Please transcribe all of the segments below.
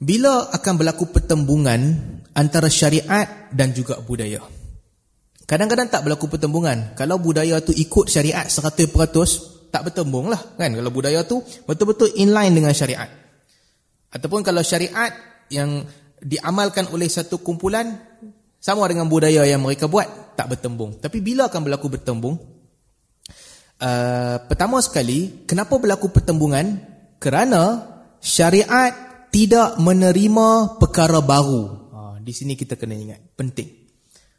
Bila akan berlaku pertembungan antara syariat dan juga budaya? Kadang-kadang tak berlaku pertembungan. Kalau budaya tu ikut syariat 100%, tak bertembung lah. Kan? Kalau budaya tu betul-betul inline dengan syariat. Ataupun kalau syariat yang diamalkan oleh satu kumpulan, sama dengan budaya yang mereka buat, tak bertembung. Tapi bila akan berlaku bertembung? Uh, pertama sekali, kenapa berlaku pertembungan? Kerana syariat tidak menerima perkara baru. Uh, di sini kita kena ingat, penting.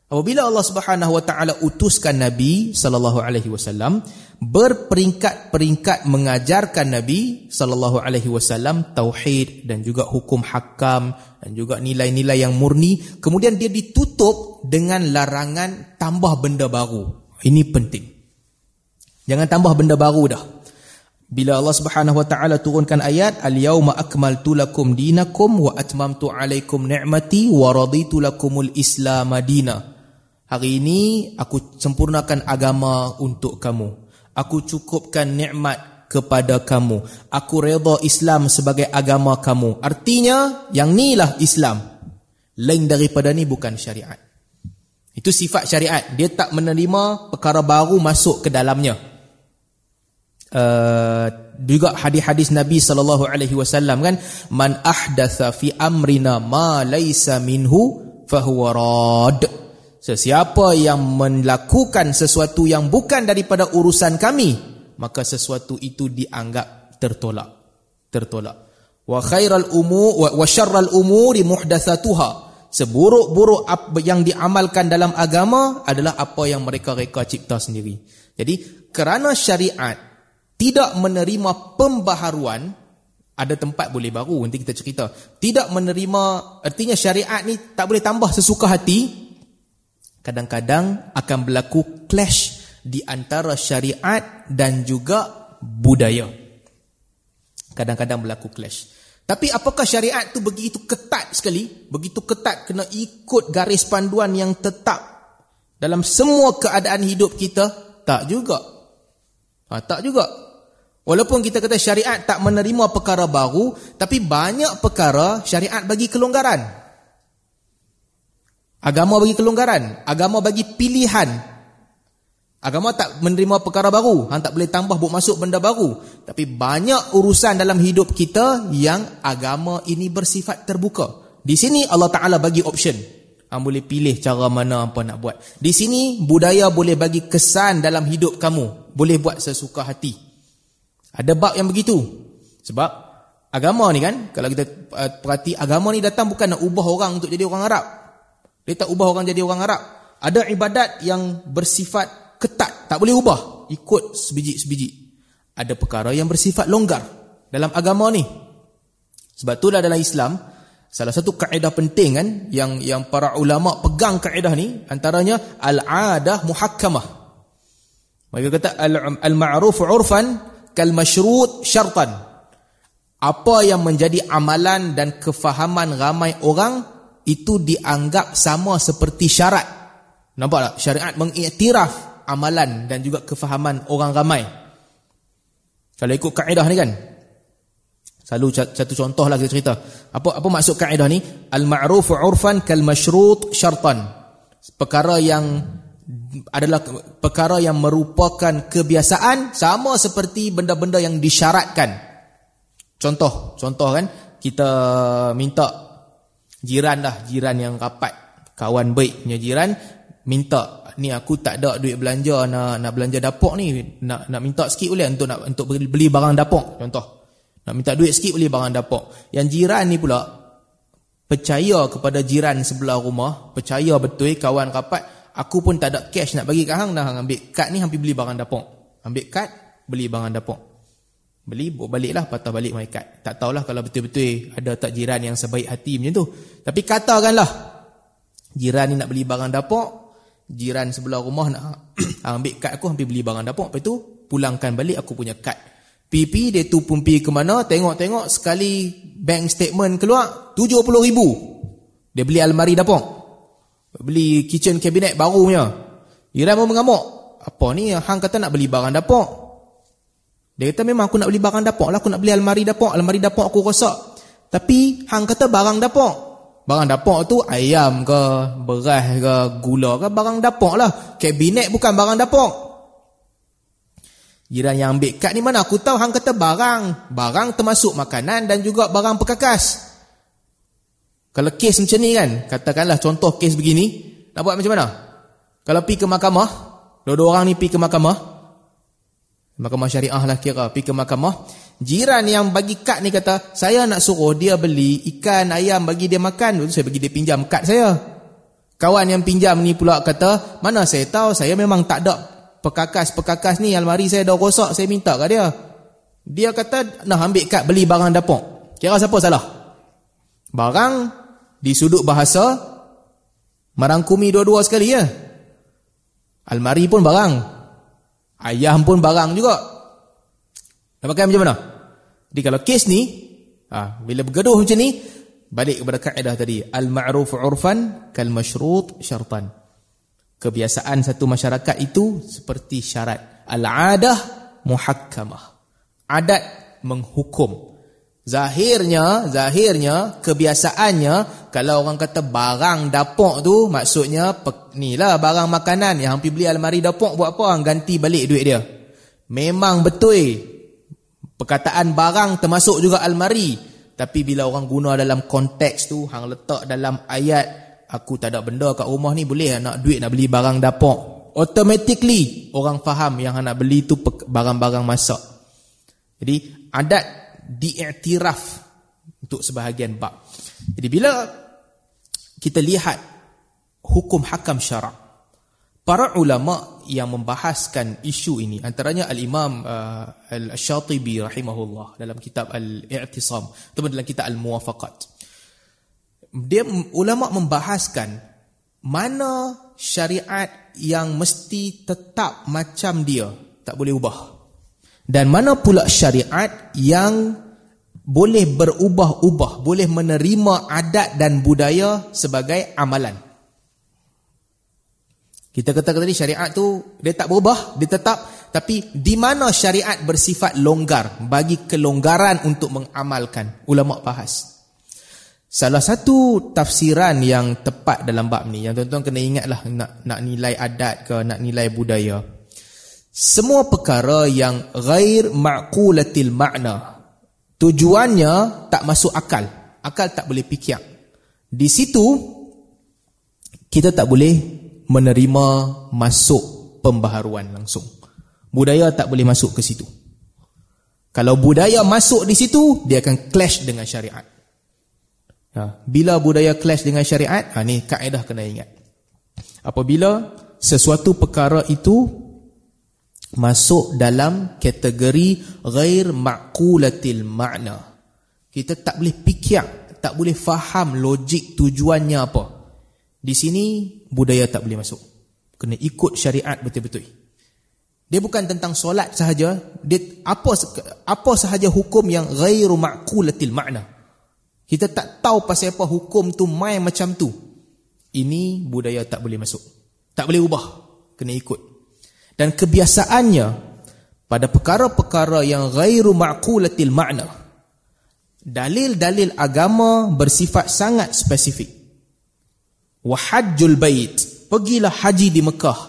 Apabila Allah Subhanahu wa taala utuskan Nabi sallallahu alaihi wasallam berperingkat-peringkat mengajarkan Nabi sallallahu alaihi wasallam tauhid dan juga hukum hakam dan juga nilai-nilai yang murni kemudian dia ditutup dengan larangan tambah benda baru. Ini penting. Jangan tambah benda baru dah. Bila Allah Subhanahu wa taala turunkan ayat al-yauma akmaltu lakum dinakum wa atmamtu alaikum ni'mati wa raditu lakumul islam madina. Hari ini aku sempurnakan agama untuk kamu. Aku cukupkan nikmat kepada kamu. Aku redha Islam sebagai agama kamu. Artinya yang inilah Islam. Lain daripada ni bukan syariat. Itu sifat syariat. Dia tak menerima perkara baru masuk ke dalamnya. Uh, juga hadis-hadis Nabi sallallahu alaihi wasallam kan man ahdatha fi amrina ma laysa minhu fahuwa rad Sesiapa yang melakukan sesuatu yang bukan daripada urusan kami, maka sesuatu itu dianggap tertolak. Tertolak. Wa khairal umu wa syarral umuri muhdatsatuha. Seburuk-buruk yang diamalkan dalam agama adalah apa yang mereka reka cipta sendiri. Jadi, kerana syariat tidak menerima pembaharuan, ada tempat boleh baru nanti kita cerita. Tidak menerima artinya syariat ni tak boleh tambah sesuka hati, kadang-kadang akan berlaku clash di antara syariat dan juga budaya. Kadang-kadang berlaku clash. Tapi apakah syariat tu begitu ketat sekali? Begitu ketat kena ikut garis panduan yang tetap dalam semua keadaan hidup kita? Tak juga. Ha, tak juga. Walaupun kita kata syariat tak menerima perkara baru, tapi banyak perkara syariat bagi kelonggaran. Agama bagi kelonggaran, agama bagi pilihan. Agama tak menerima perkara baru, hang tak boleh tambah buat masuk benda baru. Tapi banyak urusan dalam hidup kita yang agama ini bersifat terbuka. Di sini Allah Taala bagi option. Hang boleh pilih cara mana apa nak buat. Di sini budaya boleh bagi kesan dalam hidup kamu, boleh buat sesuka hati. Ada bab yang begitu. Sebab agama ni kan, kalau kita uh, perhati agama ni datang bukan nak ubah orang untuk jadi orang Arab. Dia tak ubah orang jadi orang Arab. Ada ibadat yang bersifat ketat. Tak boleh ubah. Ikut sebiji-sebiji. Ada perkara yang bersifat longgar. Dalam agama ni. Sebab itulah dalam Islam. Salah satu kaedah penting kan. Yang yang para ulama pegang kaedah ni. Antaranya. Al-adah muhakkamah. Mereka kata. Al-ma'ruf urfan. Kal-mashrut syartan. Apa yang menjadi amalan dan kefahaman ramai orang itu dianggap sama seperti syarat. Nampak tak? Syariat mengiktiraf amalan dan juga kefahaman orang ramai. Kalau ikut kaedah ni kan. Selalu satu contoh lah kita cerita. Apa apa maksud kaedah ni? Al-ma'ruf 'urfan kal masyrut syartan. Perkara yang adalah perkara yang merupakan kebiasaan sama seperti benda-benda yang disyaratkan. Contoh, contoh kan kita minta jiran dah jiran yang rapat kawan baik punya jiran minta ni aku tak ada duit belanja nak nak belanja dapur ni nak nak minta sikit boleh untuk nak untuk beli barang dapur contoh nak minta duit sikit boleh barang dapur yang jiran ni pula percaya kepada jiran sebelah rumah percaya betul kawan rapat aku pun tak ada cash nak bagi kat hang dah hang ambil kad ni hampir beli barang dapur ambil kad beli barang dapur Beli, bawa baliklah, patah balik my card. Tak tahulah kalau betul-betul ada tak jiran yang sebaik hati macam tu. Tapi katakanlah, jiran ni nak beli barang dapur, jiran sebelah rumah nak ambil kad aku, hampir beli barang dapur. Lepas tu, pulangkan balik aku punya kad. PP dia tu pun pergi ke mana, tengok-tengok sekali bank statement keluar, RM70,000. Dia beli almari dapur. Beli kitchen cabinet baru punya. Jiran pun mengamuk. Apa ni, hang kata nak beli barang dapur. Dia kata memang aku nak beli barang dapur lah, aku nak beli almari dapur, almari dapur aku rosak. Tapi hang kata barang dapur. Barang dapur tu ayam ke, beras ke, gula ke, barang dapur lah. Kabinet bukan barang dapur. Jiran yang ambil kad ni mana aku tahu hang kata barang. Barang termasuk makanan dan juga barang perkakas. Kalau kes macam ni kan, katakanlah contoh kes begini, nak buat macam mana? Kalau pi ke mahkamah, dua-dua orang ni pi ke mahkamah, mahkamah syariah lah kira, pi ke mahkamah, jiran yang bagi kad ni kata, saya nak suruh dia beli ikan, ayam bagi dia makan, saya bagi dia pinjam kad saya. Kawan yang pinjam ni pula kata, mana saya tahu, saya memang tak ada perkakas-perkakas ni, almari saya dah rosak, saya minta kat dia. Dia kata, nak ambil kad beli barang dapur. Kira siapa salah? Barang di sudut bahasa merangkumi dua-dua sekali ya. Almari pun barang. Ayam pun barang juga. Nak pakai macam mana? Jadi kalau kes ni, ha, bila bergaduh macam ni, balik kepada kaedah tadi. Al-ma'ruf urfan kal-mashrut syartan. Kebiasaan satu masyarakat itu seperti syarat. Al-adah muhakkamah. Adat menghukum. Zahirnya, zahirnya, kebiasaannya, kalau orang kata barang dapur tu, maksudnya, ni lah barang makanan yang hampir beli almari dapur buat apa? Ganti balik duit dia. Memang betul. Perkataan barang termasuk juga almari. Tapi bila orang guna dalam konteks tu, hang letak dalam ayat, aku tak ada benda kat rumah ni, boleh nak duit nak beli barang dapur. Automatically, orang faham yang nak beli tu barang-barang masak. Jadi, adat diiktiraf untuk sebahagian bab. Jadi bila kita lihat hukum hakam syarak, para ulama yang membahaskan isu ini antaranya al-Imam uh, Al-Syatibi rahimahullah dalam kitab Al-I'tisam atau dalam kitab Al-Muwafaqat. Dia ulama membahaskan mana syariat yang mesti tetap macam dia, tak boleh ubah. Dan mana pula syariat yang boleh berubah-ubah, boleh menerima adat dan budaya sebagai amalan. Kita kata tadi syariat tu dia tak berubah, dia tetap tapi di mana syariat bersifat longgar bagi kelonggaran untuk mengamalkan ulama bahas. Salah satu tafsiran yang tepat dalam bab ni yang tuan-tuan kena ingatlah nak nak nilai adat ke nak nilai budaya. Semua perkara yang ghair ma'qulatil makna tujuannya tak masuk akal. Akal tak boleh fikir. Di situ kita tak boleh menerima masuk pembaharuan langsung. Budaya tak boleh masuk ke situ. Kalau budaya masuk di situ, dia akan clash dengan syariat. Ha, bila budaya clash dengan syariat, ha, ni kaedah kena ingat. Apabila sesuatu perkara itu masuk dalam kategori ghair ma'qulatil makna. Kita tak boleh fikir, tak boleh faham logik tujuannya apa. Di sini budaya tak boleh masuk. Kena ikut syariat betul-betul. Dia bukan tentang solat sahaja, dia apa apa sahaja hukum yang ghair ma'qulatil makna. Kita tak tahu pasal apa hukum tu main macam tu. Ini budaya tak boleh masuk. Tak boleh ubah. Kena ikut dan kebiasaannya pada perkara-perkara yang ghairu ma'qulatil makna dalil-dalil agama bersifat sangat spesifik. Wa hajjul bait pergilah haji di Mekah.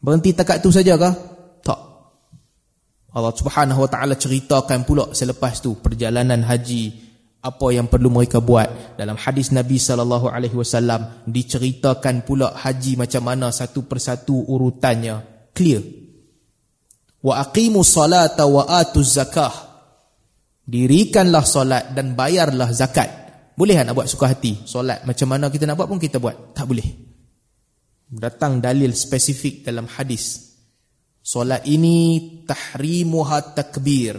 Berhenti takat tu saja kah? Tak. Allah Subhanahu wa taala ceritakan pula selepas tu perjalanan haji apa yang perlu mereka buat. Dalam hadis Nabi sallallahu alaihi wasallam diceritakan pula haji macam mana satu persatu urutannya clear. Wa aqimu salata wa atu zakah. Dirikanlah solat dan bayarlah zakat. Boleh tak nak buat suka hati? Solat macam mana kita nak buat pun kita buat. Tak boleh. Datang dalil spesifik dalam hadis. Solat ini tahrimuha takbir.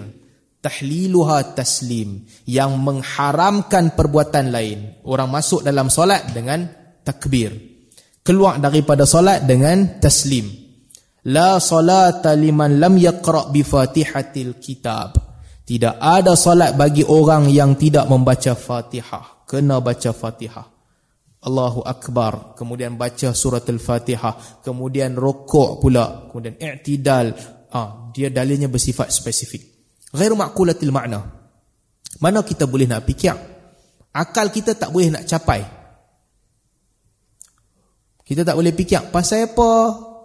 Tahliluha taslim. Yang mengharamkan perbuatan lain. Orang masuk dalam solat dengan takbir. Keluar daripada solat dengan taslim. La salata liman lam yaqra' bi Fatihatil Kitab. Tidak ada salat bagi orang yang tidak membaca Fatihah. Kena baca Fatihah. Allahu Akbar. Kemudian baca surat Al-Fatihah. Kemudian rokok pula. Kemudian i'tidal. Ah, dia dalilnya bersifat spesifik. Ghairu ma'kulatil makna. Mana kita boleh nak fikir? Akal kita tak boleh nak capai. Kita tak boleh fikir pasal apa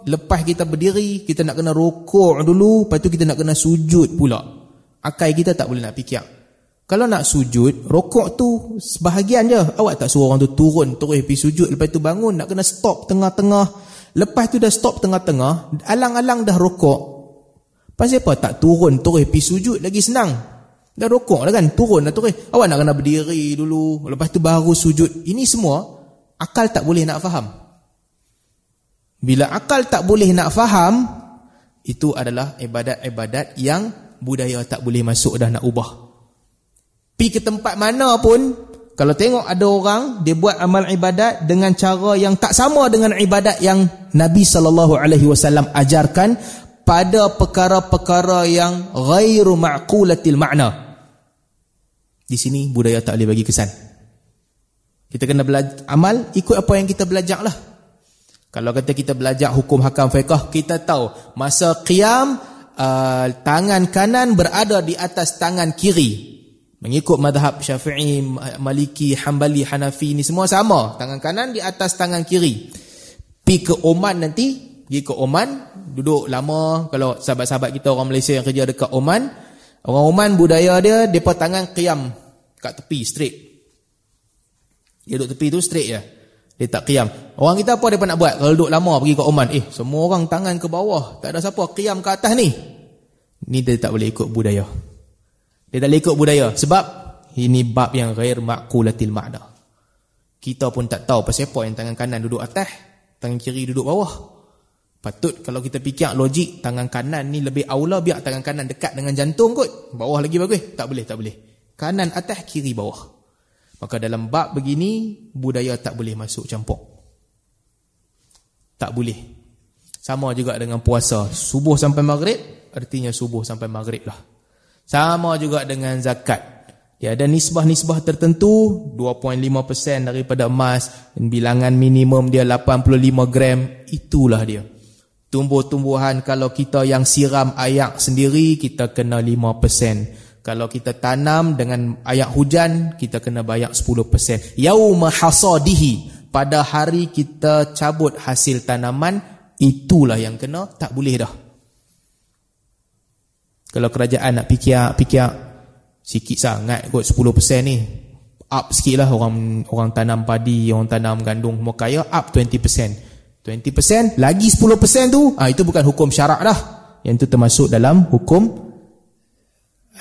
lepas kita berdiri kita nak kena rokok dulu lepas tu kita nak kena sujud pula. Akal kita tak boleh nak fikir. Kalau nak sujud, rokok tu sebahagian je. Awak tak suruh orang tu turun, terus pergi sujud. Lepas tu bangun, nak kena stop tengah-tengah. Lepas tu dah stop tengah-tengah, alang-alang dah rokok. Pasal apa tak turun, terus pergi sujud lagi senang. Dah rokok dah kan, turun dah terus. Awak nak kena berdiri dulu, lepas tu baru sujud. Ini semua, akal tak boleh nak faham. Bila akal tak boleh nak faham, itu adalah ibadat-ibadat yang budaya tak boleh masuk dah nak ubah. Pi ke tempat mana pun kalau tengok ada orang dia buat amal ibadat dengan cara yang tak sama dengan ibadat yang Nabi wasallam ajarkan pada perkara-perkara yang ghairu ma'qulatil ma'na. Di sini budaya tak boleh bagi kesan. Kita kena belajar amal ikut apa yang kita belajarlah. Kalau kata kita belajar hukum hakam fiqh, kita tahu masa qiyam uh, tangan kanan berada di atas tangan kiri. Mengikut madhab syafi'i, maliki, hambali, hanafi ni semua sama. Tangan kanan di atas tangan kiri. Pi ke Oman nanti, pergi ke Oman, duduk lama. Kalau sahabat-sahabat kita orang Malaysia yang kerja dekat Oman, orang Oman budaya dia, mereka tangan qiyam kat tepi, straight. Dia duduk tepi tu straight je. Dia tak qiyam. Orang kita apa dia nak buat? Kalau duduk lama pergi ke Oman, eh semua orang tangan ke bawah. Tak ada siapa qiyam ke atas ni. Ni dia tak boleh ikut budaya. Dia tak ikut budaya. Sebab ini bab yang ghair ma'kulatil ma'na. Kita pun tak tahu pasal apa yang tangan kanan duduk atas, tangan kiri duduk bawah. Patut kalau kita fikir logik, tangan kanan ni lebih aula biar tangan kanan dekat dengan jantung kot. Bawah lagi bagus. Tak boleh, tak boleh. Kanan atas, kiri bawah. Maka dalam bab begini, budaya tak boleh masuk campur. Tak boleh. Sama juga dengan puasa. Subuh sampai maghrib, artinya subuh sampai maghrib lah. Sama juga dengan zakat. Dia ada nisbah-nisbah tertentu, 2.5% daripada emas, dan bilangan minimum dia 85 gram, itulah dia. Tumbuh-tumbuhan kalau kita yang siram ayak sendiri, kita kena 5%. Kalau kita tanam dengan ayak hujan, kita kena bayar 10%. Yauma hasadihi, pada hari kita cabut hasil tanaman, itulah yang kena, tak boleh dah. Kalau kerajaan nak fikir-fikir sikit sangat kot 10% ni. Up sikit lah orang orang tanam padi, orang tanam gandum semua kaya, up 20%. 20% lagi 10% tu, ah itu bukan hukum syarak dah. Yang itu termasuk dalam hukum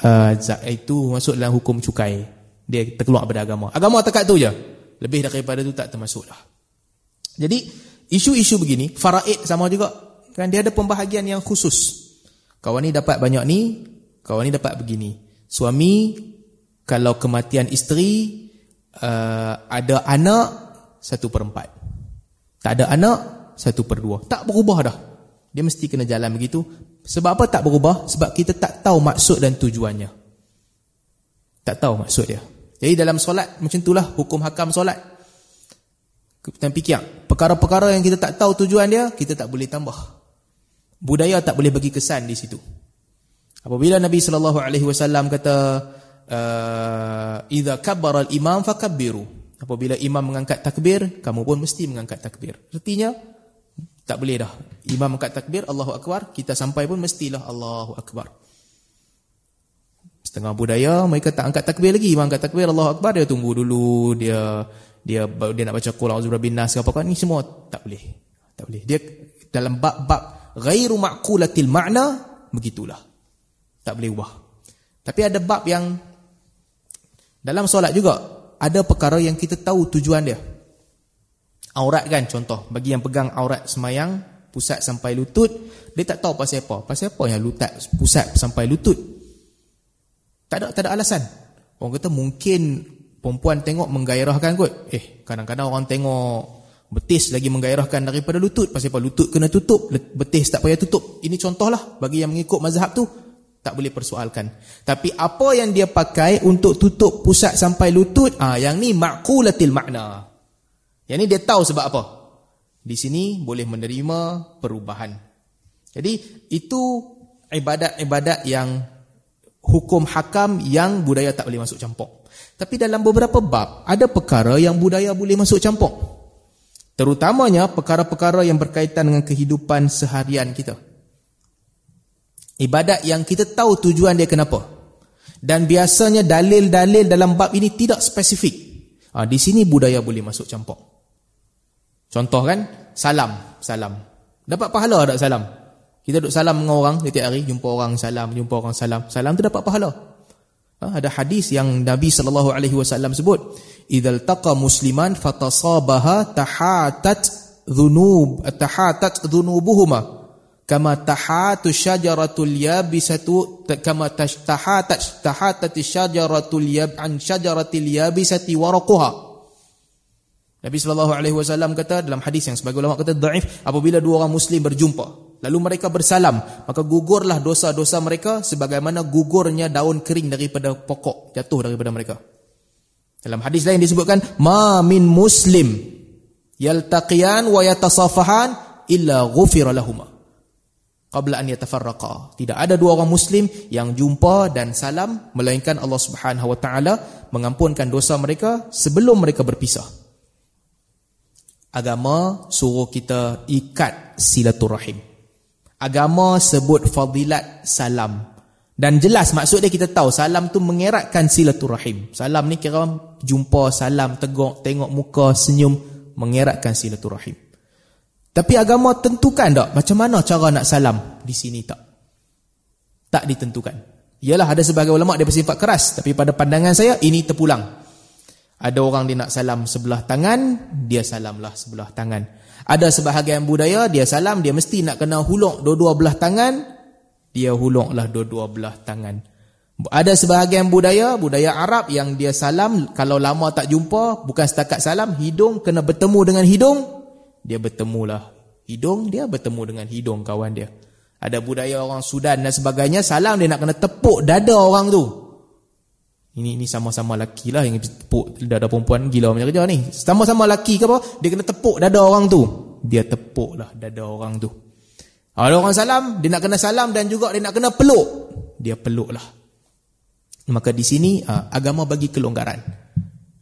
uh, itu masuk dalam hukum cukai. Dia terkeluar daripada agama. Agama tekat tu je. Lebih daripada tu tak termasuk lah. Jadi isu-isu begini, faraid sama juga. Kan dia ada pembahagian yang khusus. Kawan ni dapat banyak ni, kawan ni dapat begini. Suami kalau kematian isteri uh, ada anak satu per empat. Tak ada anak satu per dua. Tak berubah dah. Dia mesti kena jalan begitu. Sebab apa tak berubah? Sebab kita tak tahu maksud dan tujuannya. Tak tahu maksud dia. Jadi dalam solat macam itulah hukum hakam solat. Kita fikir perkara-perkara yang kita tak tahu tujuan dia, kita tak boleh tambah budaya tak boleh bagi kesan di situ. Apabila Nabi sallallahu alaihi wasallam kata idza kabbara al-imam fakabbiru. Apabila imam mengangkat takbir, kamu pun mesti mengangkat takbir. Artinya tak boleh dah. Imam mengangkat takbir, Allahu akbar, kita sampai pun mestilah Allahu akbar. Setengah budaya mereka tak angkat takbir lagi. Imam angkat takbir Allahu akbar, dia tunggu dulu, dia dia dia nak baca qul a'udzu birabbin nas apa kan ni semua tak boleh. Tak boleh. Dia dalam bab-bab ghairu ma'kulatil ma'na begitulah tak boleh ubah tapi ada bab yang dalam solat juga ada perkara yang kita tahu tujuan dia aurat kan contoh bagi yang pegang aurat semayang pusat sampai lutut dia tak tahu pasal apa pasal apa yang lutut pusat sampai lutut tak ada tak ada alasan orang kata mungkin perempuan tengok menggairahkan kot eh kadang-kadang orang tengok Betis lagi menggairahkan daripada lutut. Pasal apa? Lutut kena tutup. Betis tak payah tutup. Ini contohlah bagi yang mengikut mazhab tu. Tak boleh persoalkan. Tapi apa yang dia pakai untuk tutup pusat sampai lutut, ah yang ni ma'kulatil makna. Yang ni dia tahu sebab apa. Di sini boleh menerima perubahan. Jadi itu ibadat-ibadat yang hukum hakam yang budaya tak boleh masuk campur. Tapi dalam beberapa bab, ada perkara yang budaya boleh masuk campur. Terutamanya perkara-perkara yang berkaitan dengan kehidupan seharian kita. Ibadat yang kita tahu tujuan dia kenapa. Dan biasanya dalil-dalil dalam bab ini tidak spesifik. Ha, di sini budaya boleh masuk campur. Contoh kan, salam. Salam. Dapat pahala tak salam? Kita duduk salam dengan orang setiap hari, jumpa orang salam, jumpa orang salam. Salam tu dapat pahala. Ha, ada hadis yang Nabi sallallahu alaihi wasallam sebut, "Idzal taqa musliman fatasabaha tahatat dhunub tahatat dhunubuhuma kama tahatu syajaratul yabisatu kama tahatat tahatat syajaratul yab an syajaratil yabisati waraquha." Nabi sallallahu alaihi wasallam kata dalam hadis yang sebagai ulama kata dhaif apabila dua orang muslim berjumpa Lalu mereka bersalam, maka gugurlah dosa-dosa mereka sebagaimana gugurnya daun kering daripada pokok jatuh daripada mereka. Dalam hadis lain disebutkan, "Ma min muslim yaltaqiyan wa yatasafahan illa ghufira lahumā qabla an yatafarraqa." Tidak ada dua orang muslim yang jumpa dan salam melainkan Allah Subhanahu wa taala mengampunkan dosa mereka sebelum mereka berpisah. Agama suruh kita ikat silaturahim. Agama sebut fadilat salam. Dan jelas maksud dia kita tahu salam tu mengeratkan silaturahim. Salam ni kira jumpa salam, tegok, tengok muka, senyum, mengeratkan silaturahim. Tapi agama tentukan tak macam mana cara nak salam di sini tak? Tak ditentukan. Ialah ada sebagai ulama dia bersifat keras, tapi pada pandangan saya ini terpulang. Ada orang dia nak salam sebelah tangan, dia salamlah sebelah tangan. Ada sebahagian budaya dia salam dia mesti nak kena huluk dua-dua belah tangan, dia huluklah dua-dua belah tangan. Ada sebahagian budaya, budaya Arab yang dia salam kalau lama tak jumpa, bukan setakat salam, hidung kena bertemu dengan hidung, dia bertemulah hidung, dia bertemu dengan hidung kawan dia. Ada budaya orang Sudan dan sebagainya, salam dia nak kena tepuk dada orang tu. Ini ini sama-sama laki lah yang tepuk dada perempuan gila macam kerja ni. Sama-sama laki ke apa? Dia kena tepuk dada orang tu. Dia tepuk lah dada orang tu. Ada orang salam, dia nak kena salam dan juga dia nak kena peluk. Dia peluk lah. Maka di sini ah, agama bagi kelonggaran.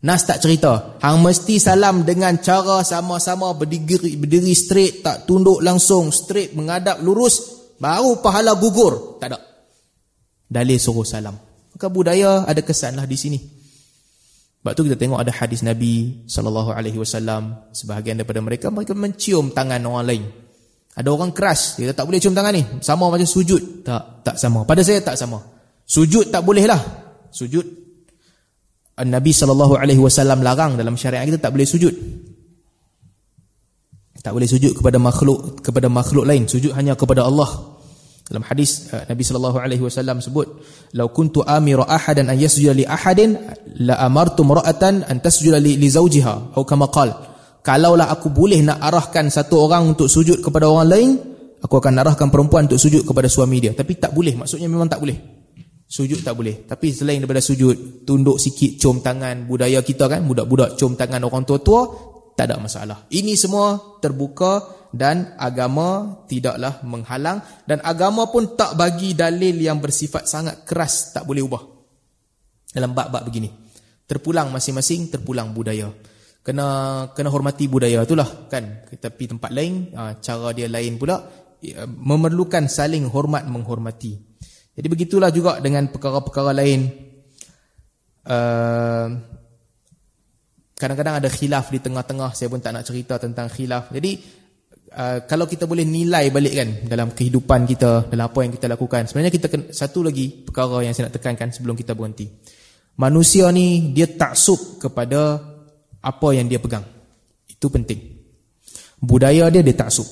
Nas tak cerita. Hang mesti salam dengan cara sama-sama berdiri, berdiri straight, tak tunduk langsung, straight, menghadap lurus. Baru pahala gugur. Tak ada. Dalil suruh salam. Maka budaya ada kesanlah di sini. Sebab tu kita tengok ada hadis Nabi sallallahu alaihi wasallam sebahagian daripada mereka mereka mencium tangan orang lain. Ada orang keras, dia tak boleh cium tangan ni. Sama macam sujud. Tak, tak sama. Pada saya tak sama. Sujud tak boleh lah. Sujud Nabi sallallahu alaihi wasallam larang dalam syariat kita tak boleh sujud. Tak boleh sujud kepada makhluk kepada makhluk lain, sujud hanya kepada Allah. Dalam hadis uh, Nabi sallallahu alaihi wasallam sebut, "Lau kuntu amiru ahadan an yasjuda li ahadin la amartu mar'atan an tasjuda li, li zawjiha." Atau kama qal, "Kalaulah aku boleh nak arahkan satu orang untuk sujud kepada orang lain, aku akan arahkan perempuan untuk sujud kepada suami dia." Tapi tak boleh, maksudnya memang tak boleh. Sujud tak boleh. Tapi selain daripada sujud, tunduk sikit, cium tangan, budaya kita kan, budak-budak cium tangan orang tua-tua, tak ada masalah. Ini semua terbuka dan agama tidaklah menghalang. Dan agama pun tak bagi dalil yang bersifat sangat keras tak boleh ubah. Dalam bab-bab begini. Terpulang masing-masing terpulang budaya. Kena kena hormati budaya itulah kan? Pergi tempat lain ah, cara dia lain pula ya, memerlukan saling hormat menghormati. Jadi begitulah juga dengan perkara-perkara lain. Ah, kadang-kadang ada khilaf di tengah-tengah. Saya pun tak nak cerita tentang khilaf. Jadi Uh, kalau kita boleh nilai balik kan dalam kehidupan kita dalam apa yang kita lakukan. Sebenarnya kita kena, satu lagi perkara yang saya nak tekankan sebelum kita berhenti. Manusia ni dia taksub kepada apa yang dia pegang. Itu penting. Budaya dia dia taksub.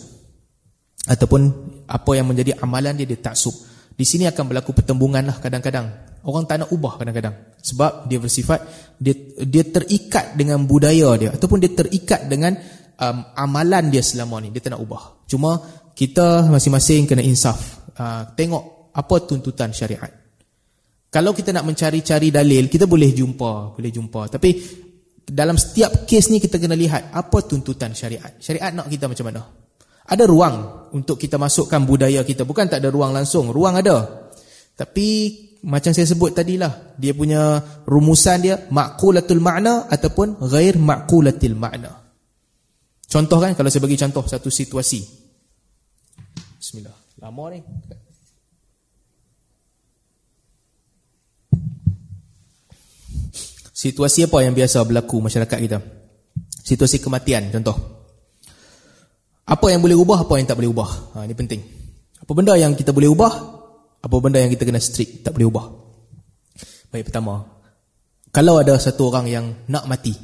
Ataupun apa yang menjadi amalan dia dia taksub. Di sini akan berlaku pertembungan lah kadang-kadang. Orang tak nak ubah kadang-kadang. Sebab dia bersifat dia dia terikat dengan budaya dia. Ataupun dia terikat dengan um, amalan dia selama ni dia tak nak ubah. Cuma kita masing-masing kena insaf. Uh, tengok apa tuntutan syariat. Kalau kita nak mencari-cari dalil kita boleh jumpa boleh jumpa. Tapi dalam setiap kes ni kita kena lihat apa tuntutan syariat. Syariat nak kita macam mana? Ada ruang untuk kita masukkan budaya kita. Bukan tak ada ruang langsung ruang ada. Tapi macam saya sebut tadilah, dia punya rumusan dia maqulatul makna ataupun ghair maqulatil makna. Contoh kan kalau saya bagi contoh satu situasi. Bismillah. Lama ni. Situasi apa yang biasa berlaku masyarakat kita? Situasi kematian contoh. Apa yang boleh ubah, apa yang tak boleh ubah. Ha, ini penting. Apa benda yang kita boleh ubah, apa benda yang kita kena strict tak boleh ubah baik pertama kalau ada satu orang yang nak mati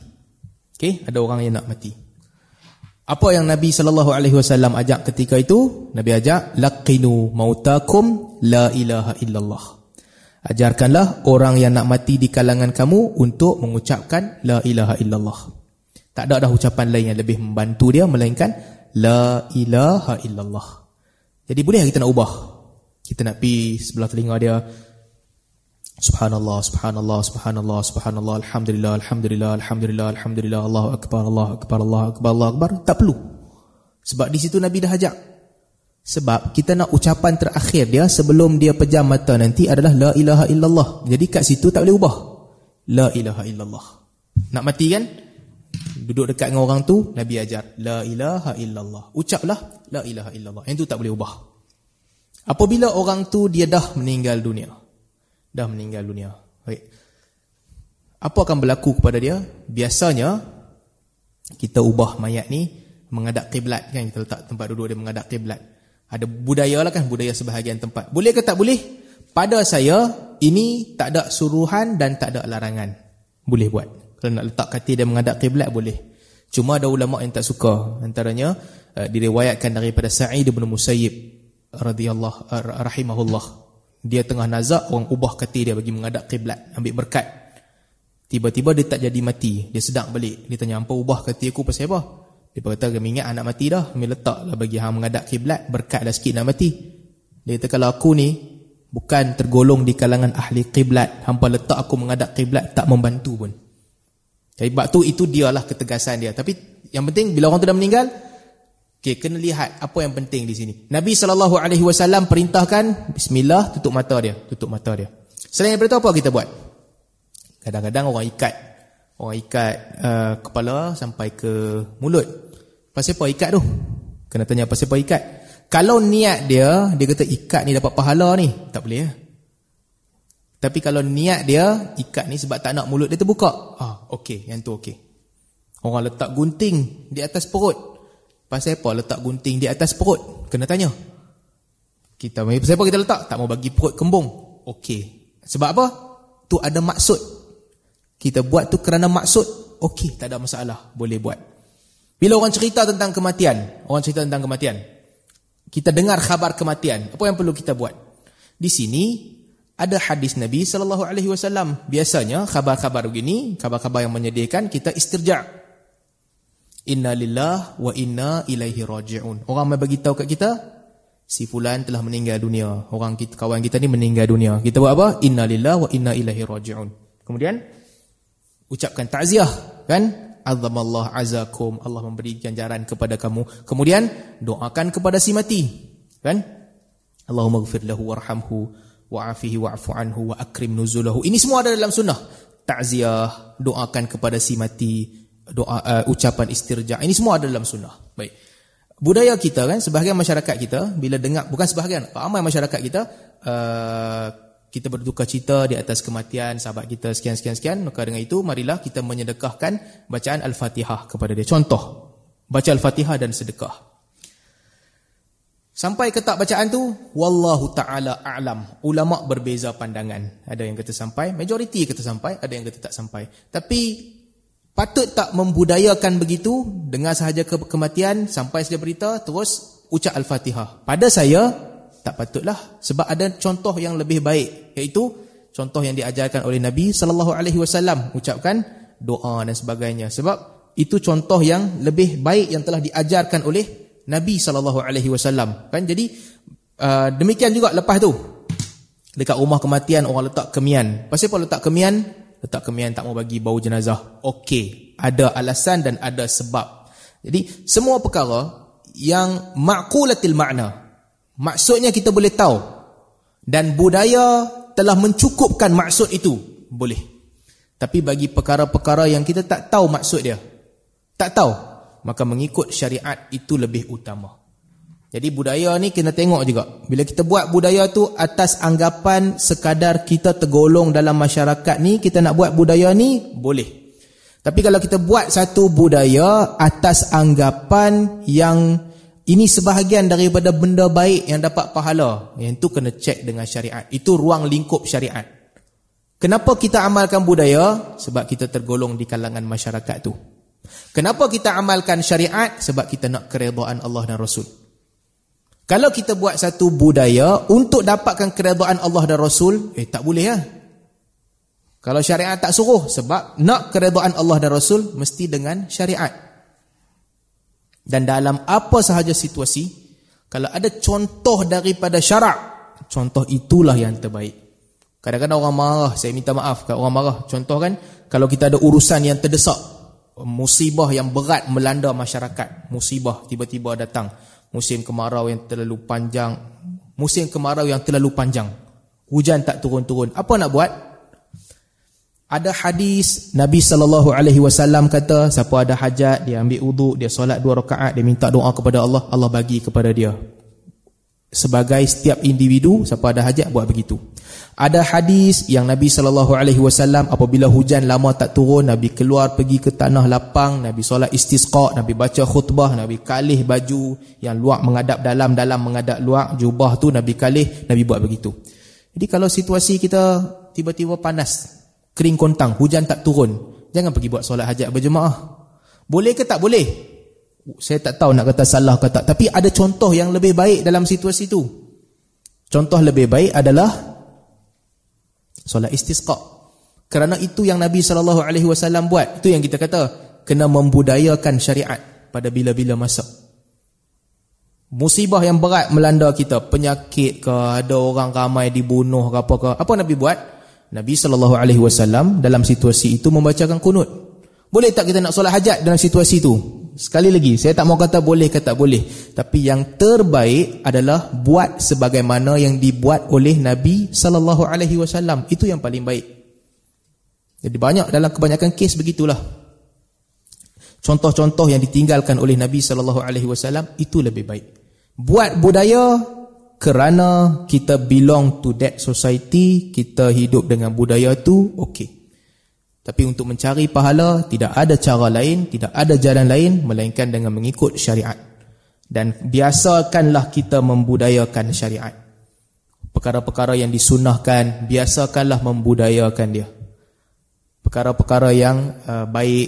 okey ada orang yang nak mati apa yang Nabi sallallahu alaihi wasallam ajak ketika itu? Nabi ajak laqinu mautakum la ilaha illallah. Ajarkanlah orang yang nak mati di kalangan kamu untuk mengucapkan la ilaha illallah. Tak ada dah ucapan lain yang lebih membantu dia melainkan la ilaha illallah. Jadi boleh kita nak ubah? Kita nak pi sebelah telinga dia Subhanallah, subhanallah, subhanallah, subhanallah, alhamdulillah, alhamdulillah, alhamdulillah, alhamdulillah, Allahu akbar, Allahu akbar, Allahu akbar, Allahu akbar, tak perlu. Sebab di situ Nabi dah ajak. Sebab kita nak ucapan terakhir dia sebelum dia pejam mata nanti adalah la ilaha illallah. Jadi kat situ tak boleh ubah. La ilaha illallah. Nak mati kan? Duduk dekat dengan orang tu, Nabi ajar la ilaha illallah. Ucaplah la ilaha illallah. Yang tu tak boleh ubah. Apabila orang tu dia dah meninggal dunia. Dah meninggal dunia. Baik. Apa akan berlaku kepada dia? Biasanya kita ubah mayat ni menghadap kiblat kan kita letak tempat duduk dia menghadap kiblat. Ada budaya lah kan budaya sebahagian tempat. Boleh ke tak boleh? Pada saya ini tak ada suruhan dan tak ada larangan. Boleh buat. Kalau nak letak katil dia menghadap kiblat boleh. Cuma ada ulama yang tak suka. Antaranya uh, diriwayatkan daripada Sa'id bin Musayyib radhiyallahu rahimahullah dia tengah nazak orang ubah kati dia bagi menghadap kiblat ambil berkat. Tiba-tiba dia tak jadi mati dia sedang balik. Dia tanya apa ubah kati aku pasal apa? Dia kata kami ingat anak mati dah kami letaklah bagi hang menghadap kiblat berkat dah sikit nak mati. Dia kata kalau aku ni bukan tergolong di kalangan ahli kiblat hampa letak aku menghadap kiblat tak membantu pun. Jadi tu itu dialah ketegasan dia. Tapi yang penting bila orang tu dah meninggal Okey, kena lihat apa yang penting di sini. Nabi sallallahu alaihi wasallam perintahkan bismillah tutup mata dia, tutup mata dia. Selain daripada itu apa kita buat? Kadang-kadang orang ikat orang ikat uh, kepala sampai ke mulut. Pasal apa ikat tu? Kena tanya pasal apa ikat? Kalau niat dia, dia kata ikat ni dapat pahala ni, tak boleh ya. Tapi kalau niat dia ikat ni sebab tak nak mulut dia terbuka. Ah, okey, yang tu okey. Orang letak gunting di atas perut. Pasal apa letak gunting di atas perut? Kena tanya. Kita pasal apa kita letak? Tak mau bagi perut kembung. Okey. Sebab apa? Tu ada maksud. Kita buat tu kerana maksud. Okey, tak ada masalah. Boleh buat. Bila orang cerita tentang kematian, orang cerita tentang kematian. Kita dengar khabar kematian. Apa yang perlu kita buat? Di sini ada hadis Nabi sallallahu alaihi wasallam. Biasanya khabar-khabar begini, khabar-khabar yang menyedihkan kita istirja'. Inna lillah wa inna ilaihi raji'un. Orang mai bagi tahu kat kita, si fulan telah meninggal dunia. Orang kita kawan kita ni meninggal dunia. Kita buat apa? Inna lillah wa inna ilaihi raji'un. Kemudian ucapkan takziah, kan? Azamallah azakum. Allah memberi ganjaran kepada kamu. Kemudian doakan kepada si mati, kan? Allahumma ighfir lahu warhamhu wa'afihi wa'fu anhu wa akrim nuzulahu. Ini semua ada dalam sunnah. Takziah, doakan kepada si mati, doa uh, ucapan istirja. Ini semua ada dalam sunnah. Baik. Budaya kita kan sebahagian masyarakat kita bila dengar bukan sebahagian ramai masyarakat kita uh, kita berduka cita di atas kematian sahabat kita sekian sekian sekian maka dengan itu marilah kita menyedekahkan bacaan al-Fatihah kepada dia. Contoh baca al-Fatihah dan sedekah. Sampai ke tak bacaan tu? Wallahu taala a'lam. Ulama berbeza pandangan. Ada yang kata sampai majoriti kata sampai ada yang kata tak sampai. Tapi Patut tak membudayakan begitu dengar sahaja ke kematian sampai saja berita terus ucap al-Fatihah. Pada saya tak patutlah sebab ada contoh yang lebih baik iaitu contoh yang diajarkan oleh Nabi sallallahu alaihi wasallam ucapkan doa dan sebagainya. Sebab itu contoh yang lebih baik yang telah diajarkan oleh Nabi sallallahu alaihi wasallam. Kan jadi uh, demikian juga lepas tu dekat rumah kematian orang letak kemian. Pasal apa letak kemian? Letak kemian tak mau bagi bau jenazah. Okey, ada alasan dan ada sebab. Jadi semua perkara yang maqulatil makna. Maksudnya kita boleh tahu dan budaya telah mencukupkan maksud itu, boleh. Tapi bagi perkara-perkara yang kita tak tahu maksud dia, tak tahu, maka mengikut syariat itu lebih utama. Jadi budaya ni kena tengok juga. Bila kita buat budaya tu atas anggapan sekadar kita tergolong dalam masyarakat ni, kita nak buat budaya ni, boleh. Tapi kalau kita buat satu budaya atas anggapan yang ini sebahagian daripada benda baik yang dapat pahala. Yang itu kena cek dengan syariat. Itu ruang lingkup syariat. Kenapa kita amalkan budaya? Sebab kita tergolong di kalangan masyarakat tu. Kenapa kita amalkan syariat? Sebab kita nak keredaan Allah dan Rasul. Kalau kita buat satu budaya untuk dapatkan keredaan Allah dan Rasul, eh tak boleh lah. Kalau syariat tak suruh, sebab nak keredaan Allah dan Rasul, mesti dengan syariat. Dan dalam apa sahaja situasi, kalau ada contoh daripada syarak, contoh itulah yang terbaik. Kadang-kadang orang marah, saya minta maaf kalau orang marah. Contoh kan, kalau kita ada urusan yang terdesak, musibah yang berat melanda masyarakat, musibah tiba-tiba datang, musim kemarau yang terlalu panjang, musim kemarau yang terlalu panjang, hujan tak turun-turun, apa nak buat? Ada hadis Nabi sallallahu alaihi wasallam kata siapa ada hajat dia ambil wuduk dia solat dua rakaat dia minta doa kepada Allah Allah bagi kepada dia. Sebagai setiap individu siapa ada hajat buat begitu. Ada hadis yang Nabi sallallahu alaihi wasallam apabila hujan lama tak turun Nabi keluar pergi ke tanah lapang Nabi solat istisqa Nabi baca khutbah Nabi kalih baju yang luar menghadap dalam dalam menghadap luar jubah tu Nabi kalih Nabi buat begitu. Jadi kalau situasi kita tiba-tiba panas kering kontang, hujan tak turun. Jangan pergi buat solat hajat berjemaah. Boleh ke tak boleh? Saya tak tahu nak kata salah ke tak. Tapi ada contoh yang lebih baik dalam situasi itu. Contoh lebih baik adalah solat istisqa. Kerana itu yang Nabi SAW buat. Itu yang kita kata. Kena membudayakan syariat pada bila-bila masa. Musibah yang berat melanda kita. Penyakit ke, ada orang ramai dibunuh ke apa ke. Apa Nabi buat? Nabi wasallam dalam situasi itu membacakan kunut. Boleh tak kita nak solat hajat dalam situasi itu? Sekali lagi, saya tak mau kata boleh ke tak boleh, tapi yang terbaik adalah buat sebagaimana yang dibuat oleh Nabi sallallahu alaihi wasallam. Itu yang paling baik. Jadi banyak dalam kebanyakan kes begitulah. Contoh-contoh yang ditinggalkan oleh Nabi sallallahu alaihi wasallam itu lebih baik. Buat budaya kerana kita belong to that society, kita hidup dengan budaya tu, okey. Tapi untuk mencari pahala, tidak ada cara lain, tidak ada jalan lain, melainkan dengan mengikut syariat. Dan biasakanlah kita membudayakan syariat. Perkara-perkara yang disunahkan, biasakanlah membudayakan dia. Perkara-perkara yang uh, baik,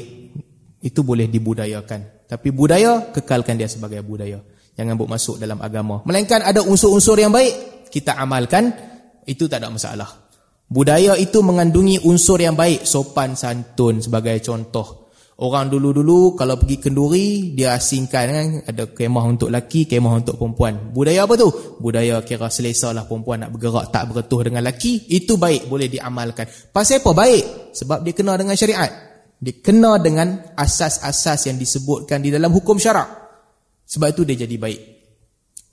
itu boleh dibudayakan. Tapi budaya, kekalkan dia sebagai budaya. Jangan buat masuk dalam agama. Melainkan ada unsur-unsur yang baik, kita amalkan, itu tak ada masalah. Budaya itu mengandungi unsur yang baik, sopan santun sebagai contoh. Orang dulu-dulu kalau pergi kenduri, dia asingkan kan, ada kemah untuk laki, kemah untuk perempuan. Budaya apa tu? Budaya kira selesa lah perempuan nak bergerak tak bertuh dengan laki, itu baik, boleh diamalkan. Pasal apa baik? Sebab dia kena dengan syariat. Dia kena dengan asas-asas yang disebutkan di dalam hukum syarak. Sebab itu dia jadi baik.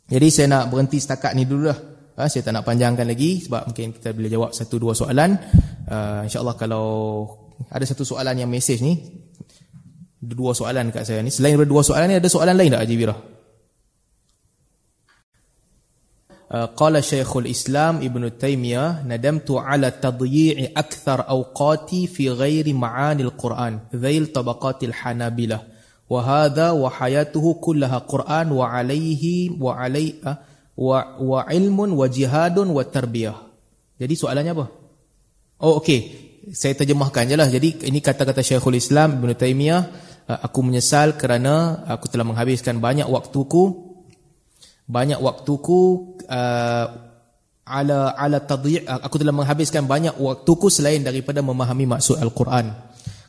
Jadi saya nak berhenti setakat ni dulu lah. Ha, saya tak nak panjangkan lagi sebab mungkin kita boleh jawab satu dua soalan. Uh, InsyaAllah kalau ada satu soalan yang mesej ni, dua soalan kat saya ni. Selain daripada dua soalan ni, ada soalan lain tak Haji Wira? Ha, qala Shaykhul Islam Ibn Taymiyah Nadamtu ala tadyi'i akthar awqati fi ghairi ma'anil Qur'an Zail tabaqatil hanabilah Wahada wa hayatuhu kullaha Qur'an wa alaihi wa alaihi ha, wa wa ilmun wa jihadun wa tarbiyah. Jadi soalannya apa? Oh okey. Saya terjemahkan jelah. Jadi ini kata-kata Syekhul Islam Ibn Taymiyah aku menyesal kerana aku telah menghabiskan banyak waktuku banyak waktuku uh, ala ala tadhi' aku telah menghabiskan banyak waktuku selain daripada memahami maksud al-Quran.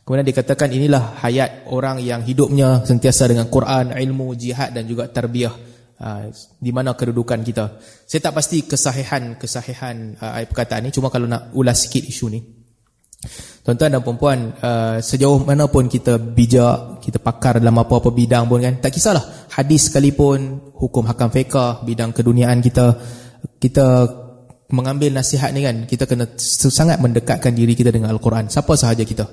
Kemudian dikatakan inilah hayat orang yang hidupnya sentiasa dengan Quran, ilmu, jihad dan juga tarbiyah. Ha, di mana kedudukan kita. Saya tak pasti kesahihan kesahihan uh, perkataan ini. Cuma kalau nak ulas sikit isu ni. Tuan-tuan dan perempuan, uh, sejauh mana pun kita bijak, kita pakar dalam apa-apa bidang pun kan. Tak kisahlah. Hadis sekalipun, hukum hakam fiqah, bidang keduniaan kita. Kita mengambil nasihat ni kan kita kena sangat mendekatkan diri kita dengan Al-Quran siapa sahaja kita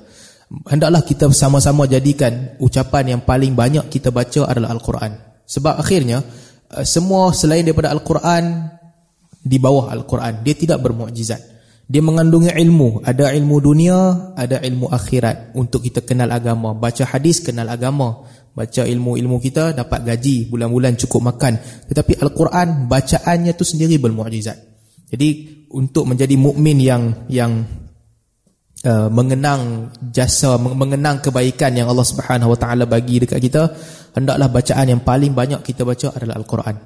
hendaklah kita sama-sama jadikan ucapan yang paling banyak kita baca adalah Al-Quran sebab akhirnya semua selain daripada Al-Quran di bawah Al-Quran. Dia tidak bermukjizat. Dia mengandungi ilmu. Ada ilmu dunia ada ilmu akhirat. Untuk kita kenal agama. Baca hadis kenal agama. Baca ilmu-ilmu kita dapat gaji. Bulan-bulan cukup makan. Tetapi Al-Quran bacaannya tu sendiri bermukjizat. Jadi untuk menjadi mukmin yang yang uh, mengenang jasa mengenang kebaikan yang Allah Subhanahu Wa Taala bagi dekat kita, hendaklah bacaan yang paling banyak kita baca adalah Al-Quran.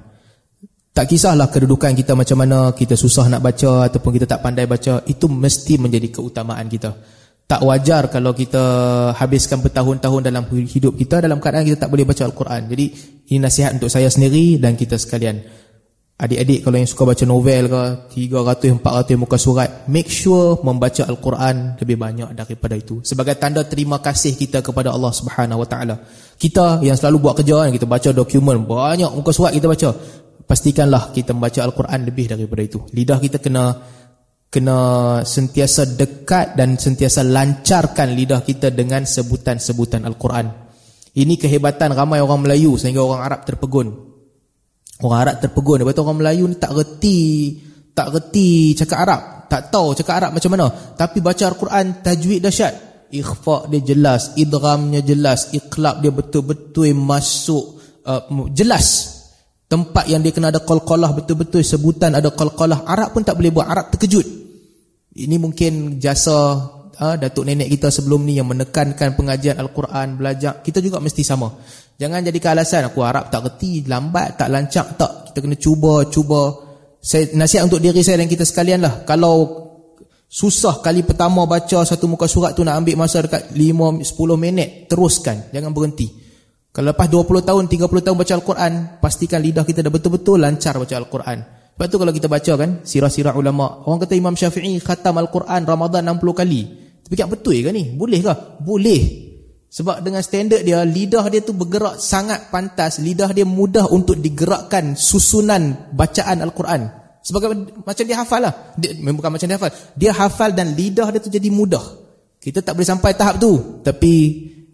Tak kisahlah kedudukan kita macam mana, kita susah nak baca ataupun kita tak pandai baca, itu mesti menjadi keutamaan kita. Tak wajar kalau kita habiskan bertahun-tahun dalam hidup kita dalam keadaan kita tak boleh baca Al-Quran. Jadi ini nasihat untuk saya sendiri dan kita sekalian. Adik-adik kalau yang suka baca novel ke 300 400 muka surat make sure membaca al-Quran lebih banyak daripada itu sebagai tanda terima kasih kita kepada Allah Subhanahu wa taala. Kita yang selalu buat kerja kan kita baca dokumen banyak muka surat kita baca. Pastikanlah kita membaca al-Quran lebih daripada itu. Lidah kita kena kena sentiasa dekat dan sentiasa lancarkan lidah kita dengan sebutan-sebutan al-Quran. Ini kehebatan ramai orang Melayu sehingga orang Arab terpegun. Orang Arab terpegun. Lepas tu orang Melayu ni tak reti Tak reti cakap Arab. Tak tahu cakap Arab macam mana. Tapi baca Al-Quran tajwid dahsyat. Ikhfa' dia jelas Idramnya jelas Iqlab dia betul-betul masuk uh, Jelas. Tempat yang dia kena ada qalqalah betul-betul Sebutan ada qalqalah. Arab pun tak boleh buat. Arab terkejut. Ini mungkin jasa uh, Datuk nenek kita sebelum ni Yang menekankan pengajian Al-Quran Belajar. Kita juga mesti sama Jangan jadi alasan aku harap tak reti, lambat, tak lancak, tak. Kita kena cuba, cuba. Saya nasihat untuk diri saya dan kita sekalian lah. Kalau susah kali pertama baca satu muka surat tu nak ambil masa dekat 5-10 minit, teruskan. Jangan berhenti. Kalau lepas 20 tahun, 30 tahun baca Al-Quran, pastikan lidah kita dah betul-betul lancar baca Al-Quran. Sebab tu kalau kita baca kan, sirah-sirah ulama. Orang kata Imam Syafi'i khatam Al-Quran Ramadan 60 kali. Tapi kan betul ke ni? Boleh ke? Boleh. Sebab dengan standard dia, lidah dia tu bergerak sangat pantas. Lidah dia mudah untuk digerakkan susunan bacaan Al-Quran. Sebagai macam dia hafal lah. Dia, bukan macam dia hafal. Dia hafal dan lidah dia tu jadi mudah. Kita tak boleh sampai tahap tu. Tapi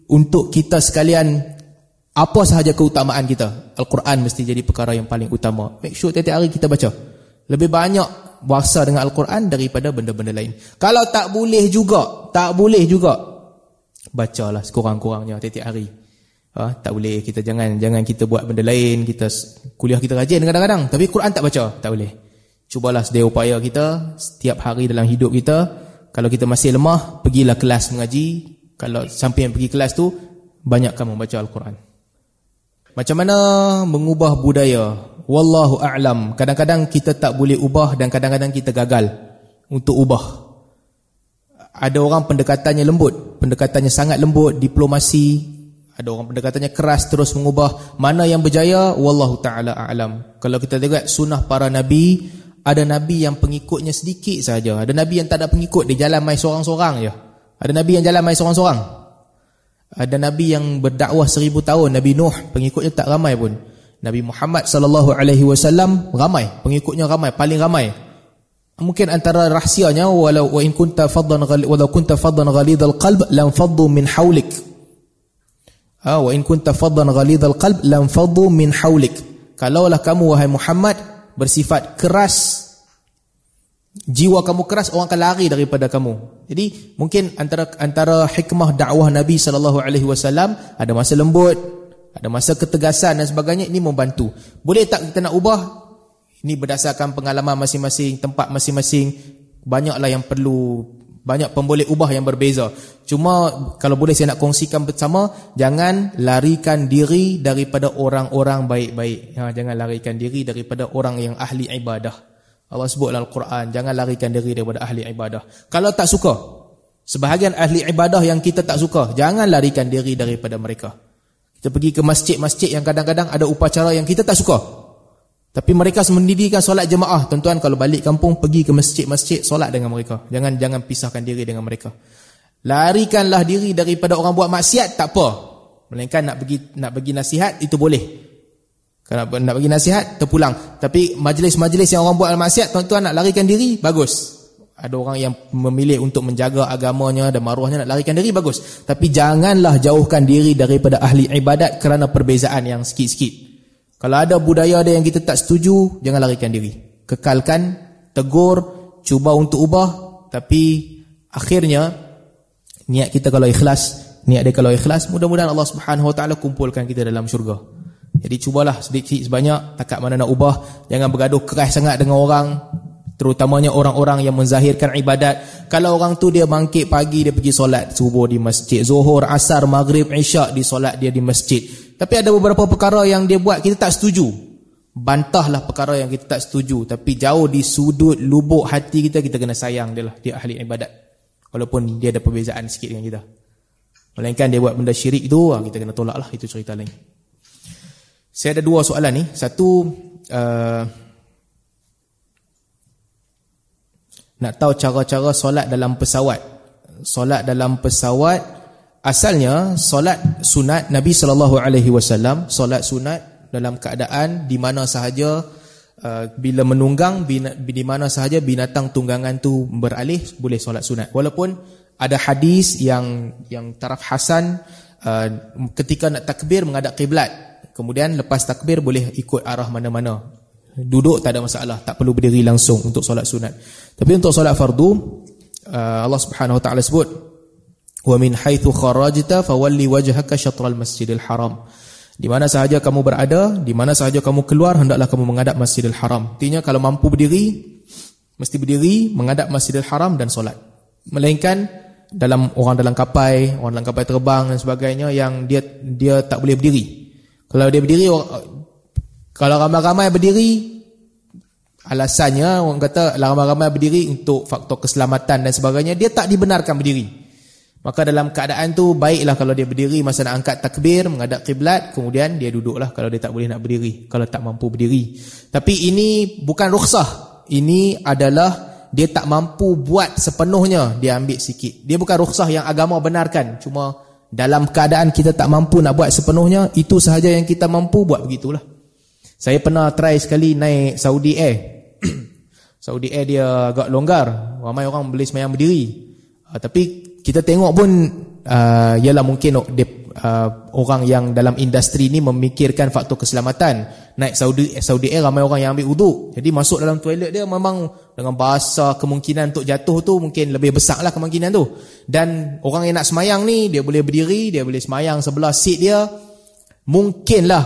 untuk kita sekalian, apa sahaja keutamaan kita, Al-Quran mesti jadi perkara yang paling utama. Make sure tiap-tiap hari kita baca. Lebih banyak bahasa dengan Al-Quran daripada benda-benda lain. Kalau tak boleh juga, tak boleh juga, bacalah sekurang-kurangnya tiap-tiap hari. Ha, tak boleh kita jangan jangan kita buat benda lain, kita kuliah kita rajin kadang-kadang tapi Quran tak baca, tak boleh. Cubalah sedia upaya kita setiap hari dalam hidup kita. Kalau kita masih lemah, pergilah kelas mengaji. Kalau sampai yang pergi kelas tu banyakkan membaca Al-Quran. Macam mana mengubah budaya? Wallahu a'lam. Kadang-kadang kita tak boleh ubah dan kadang-kadang kita gagal untuk ubah ada orang pendekatannya lembut, pendekatannya sangat lembut, diplomasi. Ada orang pendekatannya keras terus mengubah. Mana yang berjaya? Wallahu taala a'lam. Kalau kita lihat sunnah para nabi, ada nabi yang pengikutnya sedikit saja. Ada nabi yang tak ada pengikut, dia jalan mai seorang-seorang je. Ada nabi yang jalan mai seorang-seorang. Ada nabi yang berdakwah seribu tahun, Nabi Nuh, pengikutnya tak ramai pun. Nabi Muhammad sallallahu alaihi wasallam ramai, pengikutnya ramai, paling ramai mungkin antara rahsianya walau wa in kunta faddan walau kunta faddan ghalidhal qalb lam faddu min hawlik. Ha wa in kunta faddan ghalidhal qalb lam faddu min hawlik. Kalaulah kamu wahai Muhammad bersifat keras jiwa kamu keras orang akan lari daripada kamu. Jadi mungkin antara antara hikmah dakwah Nabi sallallahu alaihi wasallam ada masa lembut ada masa ketegasan dan sebagainya ini membantu. Boleh tak kita nak ubah ini berdasarkan pengalaman masing-masing, tempat masing-masing. Banyaklah yang perlu, banyak pemboleh ubah yang berbeza. Cuma kalau boleh saya nak kongsikan bersama, jangan larikan diri daripada orang-orang baik-baik. Ha, jangan larikan diri daripada orang yang ahli ibadah. Allah sebut dalam Al-Quran, jangan larikan diri daripada ahli ibadah. Kalau tak suka, sebahagian ahli ibadah yang kita tak suka, jangan larikan diri daripada mereka. Kita pergi ke masjid-masjid yang kadang-kadang ada upacara yang kita tak suka. Tapi mereka mendirikan solat jemaah. Tuan-tuan kalau balik kampung pergi ke masjid-masjid solat dengan mereka. Jangan jangan pisahkan diri dengan mereka. Larikanlah diri daripada orang buat maksiat tak apa. Melainkan nak bagi nak bagi nasihat itu boleh. Kalau nak bagi nasihat, terpulang. Tapi majlis-majlis yang orang buat maksiat, tuan-tuan nak larikan diri, bagus. Ada orang yang memilih untuk menjaga agamanya dan maruahnya nak larikan diri, bagus. Tapi janganlah jauhkan diri daripada ahli ibadat kerana perbezaan yang sikit-sikit. Kalau ada budaya ada yang kita tak setuju, jangan larikan diri. Kekalkan, tegur, cuba untuk ubah. Tapi akhirnya, niat kita kalau ikhlas, niat dia kalau ikhlas, mudah-mudahan Allah Subhanahu Wa Taala kumpulkan kita dalam syurga. Jadi cubalah sedikit sebanyak takat mana nak ubah, jangan bergaduh keras sangat dengan orang, terutamanya orang-orang yang menzahirkan ibadat. Kalau orang tu dia bangkit pagi dia pergi solat subuh di masjid, zuhur, asar, maghrib, isyak di solat dia di masjid. Tapi ada beberapa perkara yang dia buat kita tak setuju. Bantahlah perkara yang kita tak setuju, tapi jauh di sudut lubuk hati kita kita kena sayang dia lah, dia ahli ibadat. Walaupun dia ada perbezaan sikit dengan kita. Melainkan dia buat benda syirik tu, ah, kita kena tolak lah, itu cerita lain. Saya ada dua soalan ni. Satu, uh, nak tahu cara-cara solat dalam pesawat. Solat dalam pesawat, asalnya solat sunat Nabi SAW, solat sunat dalam keadaan di mana sahaja uh, bila menunggang, di mana sahaja binatang tunggangan tu beralih, boleh solat sunat. Walaupun ada hadis yang yang taraf Hasan, uh, ketika nak takbir menghadap kiblat Kemudian lepas takbir boleh ikut arah mana-mana. Duduk tak ada masalah, tak perlu berdiri langsung untuk solat sunat. Tapi untuk solat fardu, uh, Allah Subhanahu wa taala sebut, "Wa min haitsu kharajta fawalli wajhaka syatral masjidil haram." Di mana sahaja kamu berada, di mana sahaja kamu keluar, hendaklah kamu menghadap Masjidil Haram. Artinya kalau mampu berdiri, mesti berdiri menghadap Masjidil Haram dan solat. Melainkan dalam orang dalam kapal, orang dalam kapal terbang dan sebagainya yang dia dia tak boleh berdiri. Kalau dia berdiri kalau ramai-ramai berdiri alasannya orang kata ramai-ramai berdiri untuk faktor keselamatan dan sebagainya dia tak dibenarkan berdiri. Maka dalam keadaan tu baiklah kalau dia berdiri masa nak angkat takbir menghadap kiblat kemudian dia duduklah kalau dia tak boleh nak berdiri kalau tak mampu berdiri. Tapi ini bukan rukhsah. Ini adalah dia tak mampu buat sepenuhnya dia ambil sikit. Dia bukan rukhsah yang agama benarkan cuma dalam keadaan kita tak mampu nak buat sepenuhnya itu sahaja yang kita mampu buat begitulah saya pernah try sekali naik Saudi Air Saudi Air dia agak longgar ramai orang boleh semayang berdiri uh, tapi kita tengok pun uh, ialah mungkin uh, orang yang dalam industri ni memikirkan faktor keselamatan. Naik Saudi Saudi Air ramai orang yang ambil uduk. Jadi masuk dalam toilet dia memang dengan bahasa kemungkinan untuk jatuh tu mungkin lebih besar lah kemungkinan tu. Dan orang yang nak semayang ni dia boleh berdiri dia boleh semayang sebelah seat dia. Mungkinlah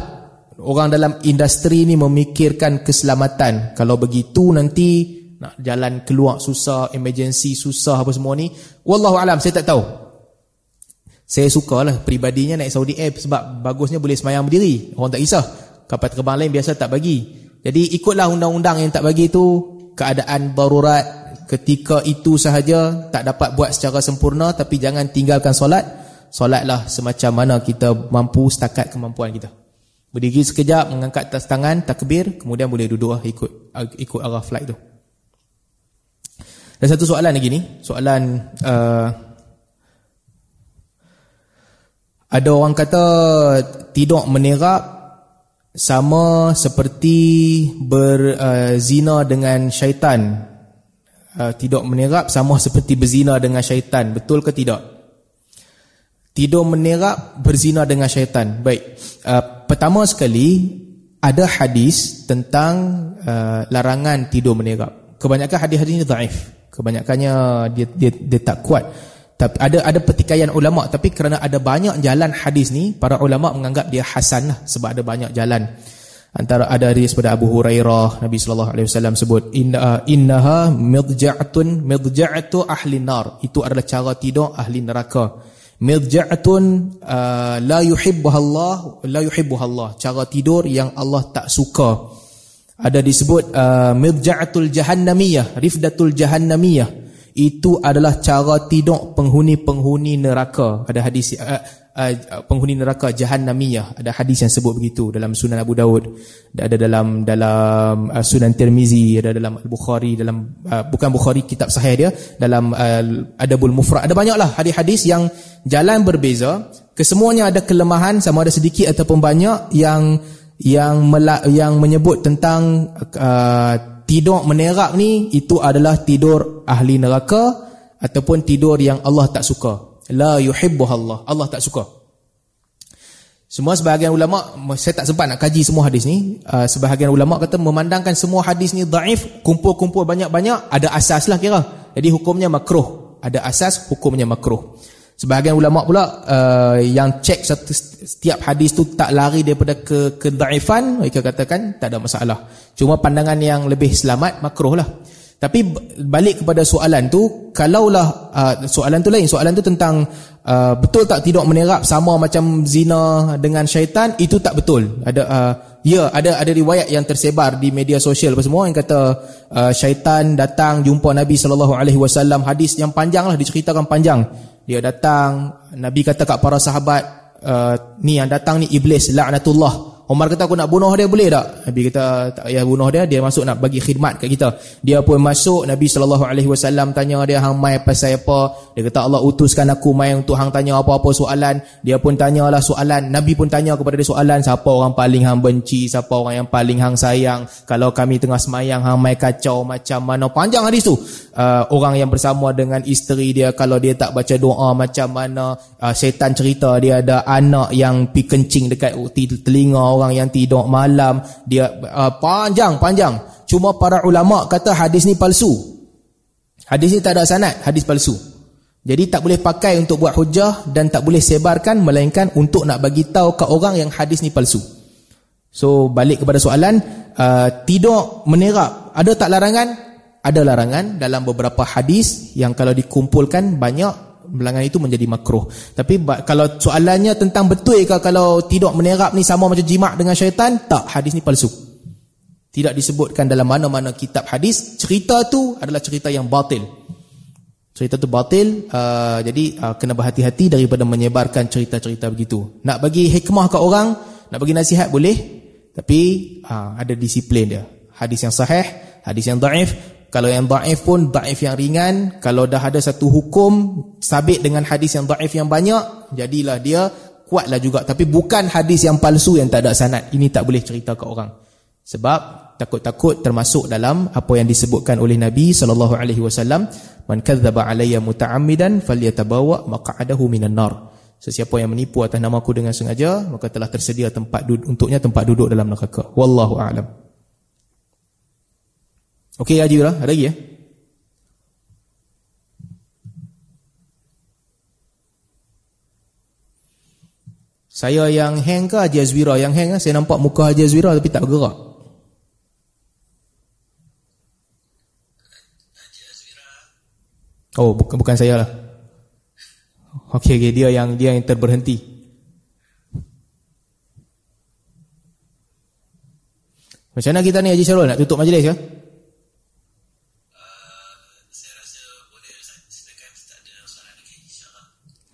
orang dalam industri ni memikirkan keselamatan. Kalau begitu nanti nak jalan keluar susah emergency susah apa semua ni wallahu alam saya tak tahu. Saya sukalah pribadinya naik Saudi Air sebab bagusnya boleh semayang berdiri. Orang tak kisah. Kapal terbang lain biasa tak bagi. Jadi ikutlah undang-undang yang tak bagi tu. Keadaan darurat ketika itu sahaja tak dapat buat secara sempurna tapi jangan tinggalkan solat. Solatlah semacam mana kita mampu setakat kemampuan kita. Berdiri sekejap mengangkat tas tangan takbir kemudian boleh duduk lah ikut ikut arah flight tu dan satu soalan lagi ni. Soalan uh, ada orang kata tidur menerap sama seperti berzina uh, dengan syaitan. Uh, tidak menerap sama seperti berzina dengan syaitan. Betul ke tidak? Tidur menerap berzina dengan syaitan. Baik. Uh, pertama sekali ada hadis tentang uh, larangan tidur menerap. Kebanyakan hadis-hadis ini dhaif kebanyakannya dia, dia dia tak kuat. Tapi ada ada pertikaian ulama tapi kerana ada banyak jalan hadis ni para ulama menganggap dia hasan lah sebab ada banyak jalan. Antara ada hadis pada Abu Hurairah Nabi sallallahu alaihi wasallam sebut inna innaha midja'atun midja'atu ahli nar. Itu adalah cara tidur ahli neraka. Midja'atun uh, la yuhibbuha Allah la yuhibbuha Allah. Cara tidur yang Allah tak suka ada disebut uh, midja'atul jahannamiyah rifdatul jahannamiyah. Itu adalah cara tidur penghuni-penghuni neraka. Ada hadis uh, uh, penghuni neraka jahannamiyah. Ada hadis yang sebut begitu dalam Sunan Abu Daud. Ada dalam dalam uh, Sunan Tirmizi ada dalam Al-Bukhari dalam uh, bukan Bukhari kitab sahih dia dalam uh, Adabul Mufrad. Ada banyaklah hadis-hadis yang jalan berbeza. Kesemuanya ada kelemahan sama ada sedikit ataupun banyak yang yang yang menyebut tentang uh, tidur menerap ni itu adalah tidur ahli neraka ataupun tidur yang Allah tak suka. La yuhibbuha Allah. Allah tak suka. Semua sebahagian ulama saya tak sempat nak kaji semua hadis ni. Uh, sebahagian ulama kata memandangkan semua hadis ni daif, kumpul-kumpul banyak-banyak ada asas lah kira. Jadi hukumnya makruh. Ada asas hukumnya makruh. Sebahagian ulama pula uh, yang cek satu, setiap hadis tu tak lari daripada ke kedaifan, mereka katakan tak ada masalah. Cuma pandangan yang lebih selamat makruh lah. Tapi balik kepada soalan tu, kalaulah uh, soalan tu lain, soalan tu tentang uh, betul tak tidak menerap sama macam zina dengan syaitan, itu tak betul. Ada uh, ya, ada ada riwayat yang tersebar di media sosial apa semua yang kata uh, syaitan datang jumpa Nabi sallallahu alaihi wasallam, hadis yang panjang lah diceritakan panjang dia datang Nabi kata kat para sahabat uh, ni yang datang ni iblis laknatullah Umar kata aku nak bunuh dia boleh tak? Nabi kata tak payah bunuh dia, dia masuk nak bagi khidmat kat kita. Dia pun masuk, Nabi SAW tanya dia hang mai pasal apa? Dia kata Allah utuskan aku mai untuk hang tanya apa-apa soalan. Dia pun tanyalah soalan. Nabi pun tanya kepada dia soalan, siapa orang paling hang benci, siapa orang yang paling hang sayang. Kalau kami tengah semayang hang mai kacau macam mana? Panjang hadis tu. Uh, orang yang bersama dengan isteri dia kalau dia tak baca doa macam mana? Uh, syaitan cerita dia ada anak yang pi kencing dekat telinga orang yang tidur malam dia uh, panjang panjang cuma para ulama kata hadis ni palsu hadis ni tak ada sanad hadis palsu jadi tak boleh pakai untuk buat hujah dan tak boleh sebarkan melainkan untuk nak bagi tahu ke orang yang hadis ni palsu so balik kepada soalan uh, tidur menerap ada tak larangan ada larangan dalam beberapa hadis yang kalau dikumpulkan banyak bilangan itu menjadi makruh. Tapi kalau soalannya tentang betul ke kalau tidak menerap ni sama macam jimat dengan syaitan, tak, hadis ni palsu. Tidak disebutkan dalam mana-mana kitab hadis, cerita tu adalah cerita yang batil. Cerita tu batil, uh, jadi uh, kena berhati-hati daripada menyebarkan cerita-cerita begitu. Nak bagi hikmah ke orang, nak bagi nasihat boleh, tapi uh, ada disiplin dia. Hadis yang sahih, hadis yang daif, kalau yang daif pun daif yang ringan. Kalau dah ada satu hukum sabit dengan hadis yang daif yang banyak, jadilah dia kuatlah juga. Tapi bukan hadis yang palsu yang tak ada sanad. Ini tak boleh cerita ke orang. Sebab takut-takut termasuk dalam apa yang disebutkan oleh Nabi sallallahu alaihi wasallam, "Man kadzdzaba alayya muta'ammidan falyatabawa maq'adahu minan nar." Sesiapa yang menipu atas namaku dengan sengaja, maka telah tersedia tempat untuknya tempat duduk dalam neraka. Wallahu a'lam. Okey Haji lah, ada lagi ya? Saya yang hang ke Haji Azwira yang hang Saya nampak muka Haji Azwira tapi tak bergerak Oh bukan bukan saya lah Okey okay, dia yang dia yang terberhenti Macam mana kita ni Haji Syarul nak tutup majlis ke? Ya?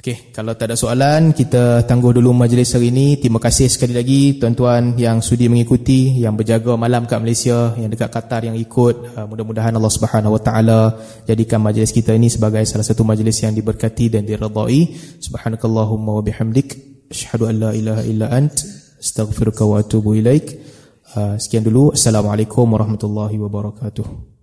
Okey, kalau tak ada soalan, kita tangguh dulu majlis hari ini. Terima kasih sekali lagi tuan-tuan yang sudi mengikuti, yang berjaga malam kat Malaysia, yang dekat Qatar yang ikut. Uh, mudah-mudahan Allah Subhanahu Wa Taala jadikan majlis kita ini sebagai salah satu majlis yang diberkati dan diredai. Subhanakallahumma wa bihamdik, asyhadu an la ilaha illa ant, astaghfiruka wa atubu ilaik. Uh, sekian dulu. Assalamualaikum warahmatullahi wabarakatuh.